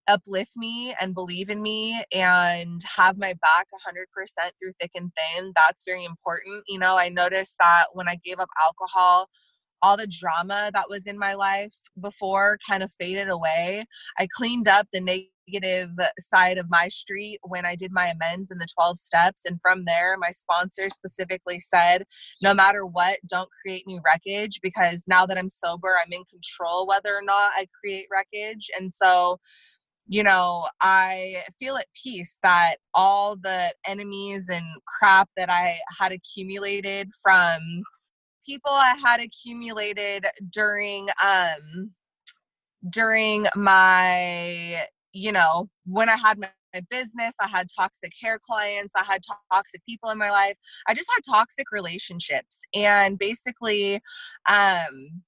uplift me and believe in me and have my back 100% through thick and thin that's very important you know i noticed that when i gave up alcohol all the drama that was in my life before kind of faded away. I cleaned up the negative side of my street when i did my amends in the 12 steps and from there my sponsor specifically said no matter what don't create new wreckage because now that i'm sober i'm in control whether or not i create wreckage. And so you know, I feel at peace that all the enemies and crap that I had accumulated from people I had accumulated during um during my you know when I had my, business I had toxic hair clients I had toxic people in my life I just had toxic relationships. And basically um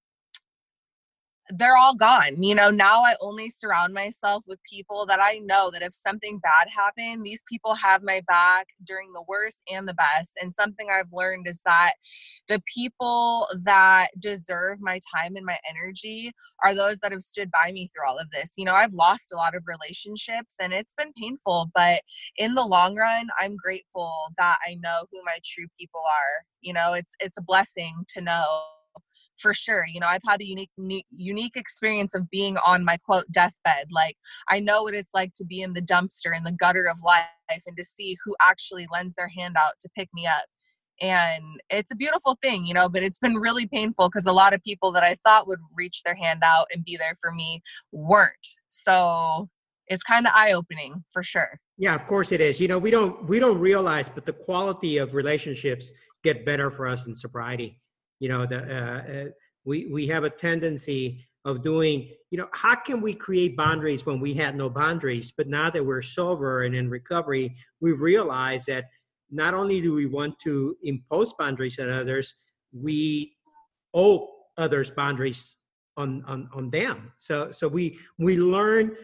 they're all gone. You know, now I only surround myself with people that I know that if something bad happened, these people have my back during the worst and the best. And something I've learned is that the people that deserve my time and my energy are those that have stood by me through all of this. You know, I've lost a lot of relationships and it's been painful, but in the long run, I'm grateful that I know who my true people are. You know, it's it's a blessing to know for sure. You know, I've had the unique unique experience of being on my quote deathbed. Like I know what it's like to be in the dumpster in the gutter of life and to see who actually lends their hand out to pick me up. And it's a beautiful thing, you know, but it's been really painful because a lot of people that I thought would reach their hand out and be there for me weren't. So it's kind of eye opening for sure. Yeah, of course it is. You know, we don't we don't realize, but the quality of relationships get better for us in sobriety you know the uh, uh, we we have a tendency of doing you know how can we create boundaries when we had no boundaries but now that we're sober and in recovery we realize that not only do we want to impose boundaries on others we owe others boundaries on, on on them so so we we learn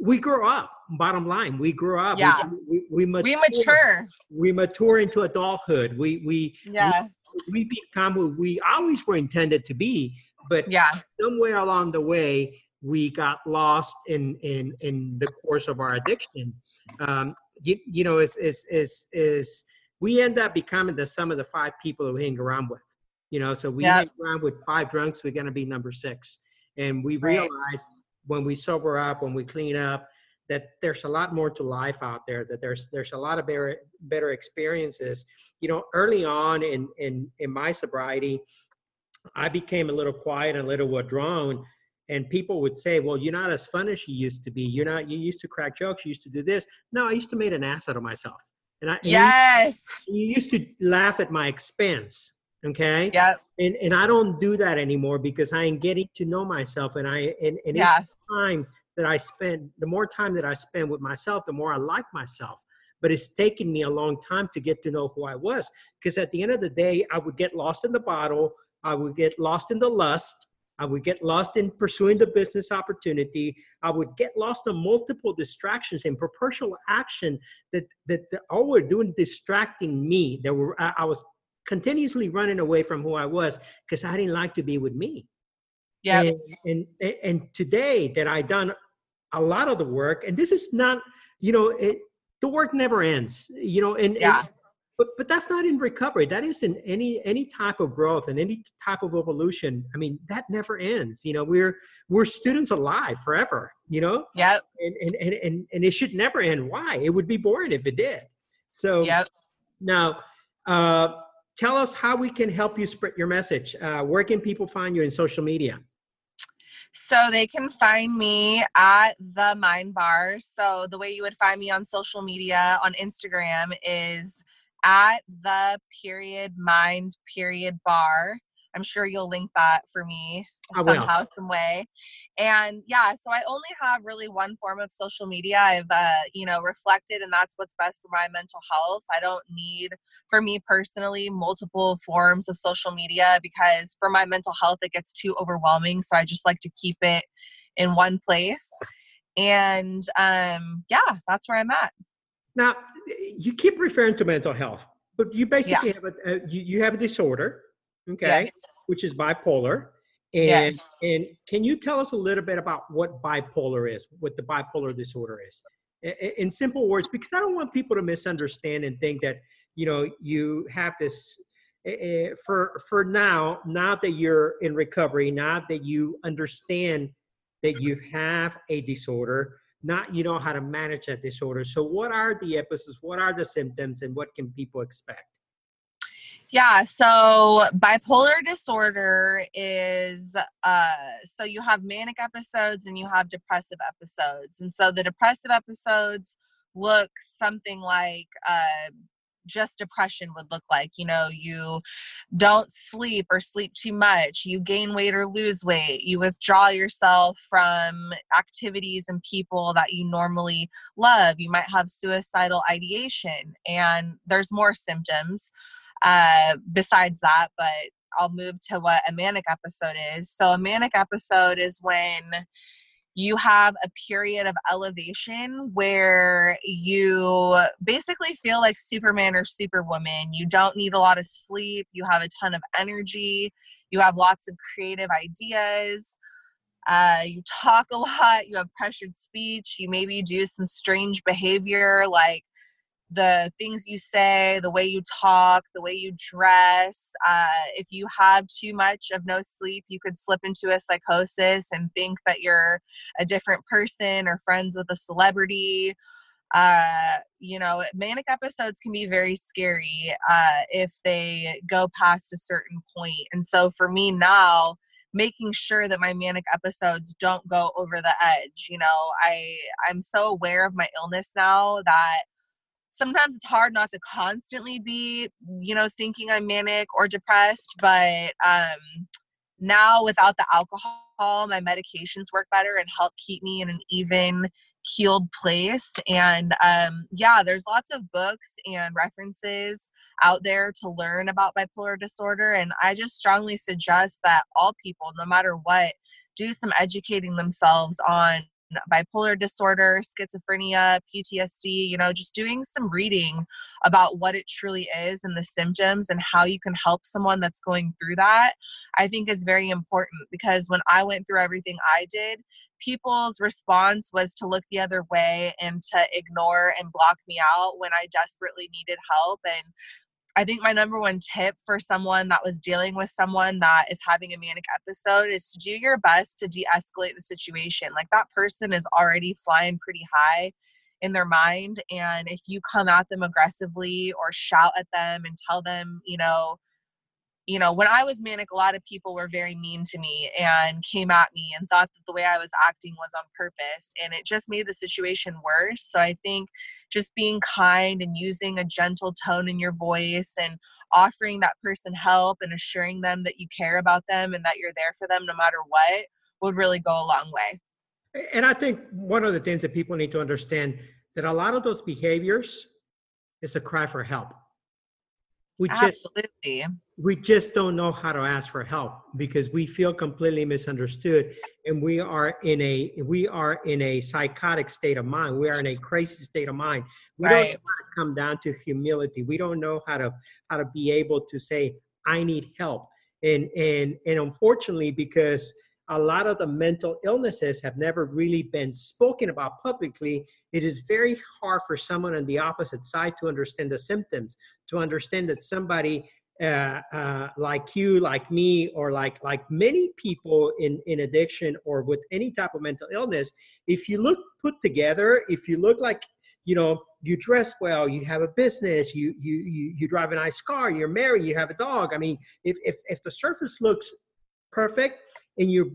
we grow up. Bottom line, we grow up. Yeah. We, we, we, mature, we mature. We mature into adulthood. We we yeah. We, we become who we always were intended to be, but yeah, somewhere along the way we got lost in in in the course of our addiction. Um, you, you know, is is is is we end up becoming the sum of the five people who hang around with. You know, so we yep. hang around with five drunks, we're gonna be number six. And we right. realize when we sober up, when we clean up, that there's a lot more to life out there. That there's there's a lot of better better experiences. You know, early on in in in my sobriety, I became a little quiet and a little withdrawn. And people would say, "Well, you're not as fun as you used to be. You're not. You used to crack jokes. You used to do this." No, I used to make an ass out of myself. And I and yes, you, you used to laugh at my expense. Okay. Yeah. And and I don't do that anymore because I am getting to know myself, and I and, and yeah. time that I spend, the more time that I spend with myself, the more I like myself. But it's taken me a long time to get to know who I was because at the end of the day, I would get lost in the bottle. I would get lost in the lust. I would get lost in pursuing the business opportunity. I would get lost in multiple distractions and perpetual action that that, that all were doing distracting me. There were I, I was continuously running away from who I was because I didn't like to be with me. Yeah. And, and and today that I done a lot of the work, and this is not, you know, it, the work never ends. You know, and, yeah. And, but but that's not in recovery. That is in any any type of growth and any type of evolution. I mean, that never ends. You know, we're we're students alive forever. You know. yeah And and and and, and it should never end. Why? It would be boring if it did. So. Yep. Now. Uh, tell us how we can help you spread your message. Uh, where can people find you in social media? So they can find me at the Mind Bar. So the way you would find me on social media on Instagram is at the period mind period bar. I'm sure you'll link that for me somehow, some way. And yeah, so I only have really one form of social media. I've, uh, you know, reflected, and that's what's best for my mental health. I don't need, for me personally, multiple forms of social media because for my mental health, it gets too overwhelming. So I just like to keep it in one place. And um, yeah, that's where I'm at. Now, you keep referring to mental health, but you basically yeah. have a, uh, you, you have a disorder, okay, yes. which is bipolar and yes. and can you tell us a little bit about what bipolar is, what the bipolar disorder is, in simple words? Because I don't want people to misunderstand and think that you know you have this. Eh, eh, for for now, now that you're in recovery, now that you understand that you have a disorder, not you know how to manage that disorder. So, what are the episodes? What are the symptoms, and what can people expect? Yeah, so bipolar disorder is uh so you have manic episodes and you have depressive episodes. And so the depressive episodes look something like uh just depression would look like. You know, you don't sleep or sleep too much, you gain weight or lose weight, you withdraw yourself from activities and people that you normally love. You might have suicidal ideation, and there's more symptoms uh, besides that, but I'll move to what a manic episode is. So, a manic episode is when you have a period of elevation where you basically feel like Superman or Superwoman. You don't need a lot of sleep, you have a ton of energy, you have lots of creative ideas. Uh, you talk a lot, you have pressured speech, you maybe do some strange behavior like the things you say, the way you talk, the way you dress. Uh, if you have too much of no sleep, you could slip into a psychosis and think that you're a different person or friends with a celebrity. Uh, you know, manic episodes can be very scary uh, if they go past a certain point. And so for me now, making sure that my manic episodes don't go over the edge you know i i'm so aware of my illness now that sometimes it's hard not to constantly be you know thinking i'm manic or depressed but um now without the alcohol my medications work better and help keep me in an even healed place. And um yeah there's lots of books and references out there to learn about bipolar disorder and i just strongly suggest that all people no matter what do some educating themselves on bipolar disorder, schizophrenia, PTSD, you know, just doing some reading about what it truly is and the symptoms and how you can help someone that's going through that, I think is very important because when I went through everything I did, people's response was to look the other way and to ignore and block me out when I desperately needed help. And I think my number one tip for someone that was dealing with someone that is having a manic episode is to do your best to de escalate the situation. Like that person is already flying pretty high in their mind. And if you come at them aggressively or shout at them and tell them, you know, you know, when I was manic, a lot of people were very mean to me and came at me and thought that the way I was acting was on purpose. And it just made the situation worse. So I think just being kind and using a gentle tone in your voice and offering that person help and assuring them that you care about them and that you're there for them no matter what would really go a long way. And I think one of the things that people need to understand that a lot of those behaviors is a cry for help. We just, Absolutely. We just don't know how to ask for help because we feel completely misunderstood and we are in a we are in a psychotic state of mind. We are in a crazy state of mind. We right. don't know how to come down to humility. We don't know how to how to be able to say, I need help. And and and unfortunately, because a lot of the mental illnesses have never really been spoken about publicly, it is very hard for someone on the opposite side to understand the symptoms, to understand that somebody uh, uh, like you, like me, or like like many people in in addiction or with any type of mental illness, if you look put together, if you look like you know you dress well, you have a business, you you you, you drive a nice car, you're married, you have a dog. I mean, if if if the surface looks perfect and you're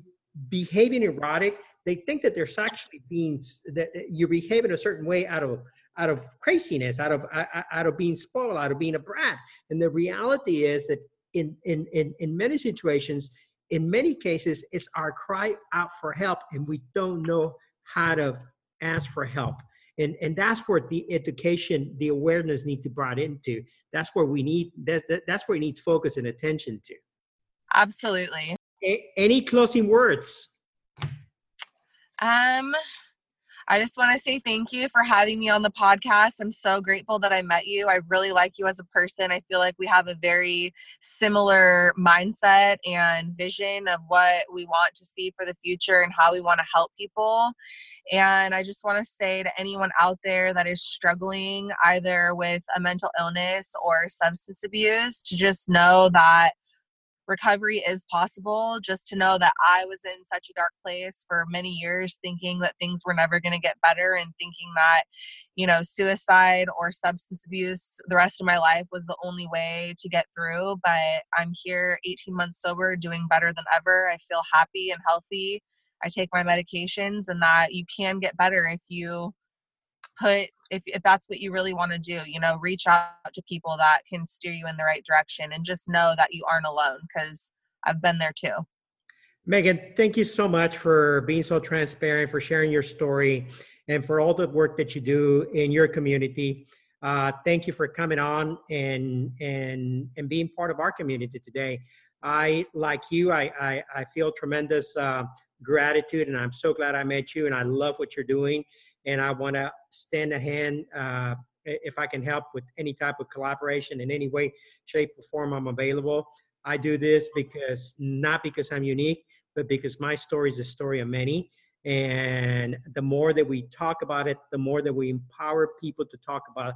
behaving erotic, they think that there's actually being that you're behaving a certain way out of out of craziness, out of out of being spoiled, out of being a brat. And the reality is that in in in, in many situations, in many cases, it's our cry out for help, and we don't know how to ask for help. And, and that's where the education, the awareness need to brought into. That's where we need that's that's where it needs focus and attention to. Absolutely. A- any closing words? Um, I just want to say thank you for having me on the podcast. I'm so grateful that I met you. I really like you as a person. I feel like we have a very similar mindset and vision of what we want to see for the future and how we want to help people. And I just want to say to anyone out there that is struggling either with a mental illness or substance abuse to just know that recovery is possible just to know that i was in such a dark place for many years thinking that things were never going to get better and thinking that you know suicide or substance abuse the rest of my life was the only way to get through but i'm here 18 months sober doing better than ever. I feel happy and healthy. I take my medications and that you can get better if you put if, if that's what you really want to do you know reach out to people that can steer you in the right direction and just know that you aren't alone because i've been there too. Megan thank you so much for being so transparent for sharing your story and for all the work that you do in your community. Uh, thank you for coming on and and and being part of our community today. I like you i i, I feel tremendous uh, gratitude and i'm so glad i met you and i love what you're doing and I want to stand a hand uh, if I can help with any type of collaboration in any way, shape, or form. I'm available. I do this because not because I'm unique, but because my story is a story of many. And the more that we talk about it, the more that we empower people to talk about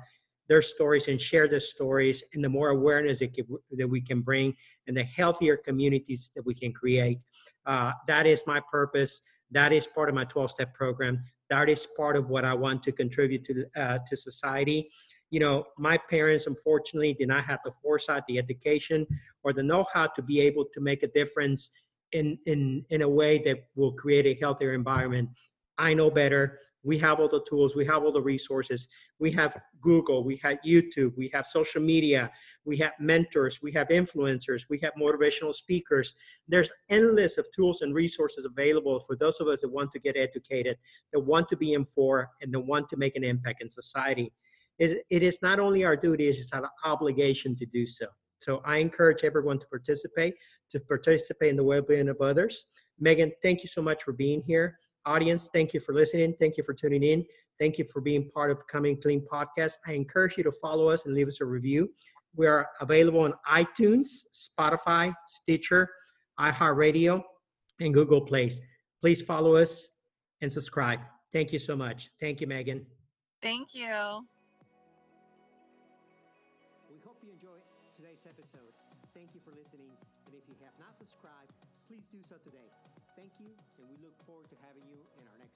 their stories and share their stories, and the more awareness that, that we can bring, and the healthier communities that we can create. Uh, that is my purpose. That is part of my 12 step program that is part of what I want to contribute to uh, to society. You know, my parents unfortunately did not have the foresight, the education, or the know-how to be able to make a difference in in in a way that will create a healthier environment. I know better we have all the tools we have all the resources. We have google we have youtube we have social media we have mentors we have influencers we have motivational speakers. There's endless of tools and resources available for those of us that want to get educated that want to be informed and that want to make an impact in society. It, it is not only our duty it's our obligation to do so. So i encourage everyone to participate to participate in the well-being of others. Megan thank you so much for being here audience, thank you for listening. Thank you for tuning in. Thank you for being part of Coming Clean podcast. I encourage you to follow us and leave us a review. We are available on iTunes, Spotify, Stitcher, iHeartRadio, and Google Plays. Please follow us and subscribe. Thank you so much. Thank you, Megan. Thank you. We hope you enjoyed today's episode. Thank you for listening. And if you have not subscribed, please do so today. Thank you, and we look forward to having you in our next.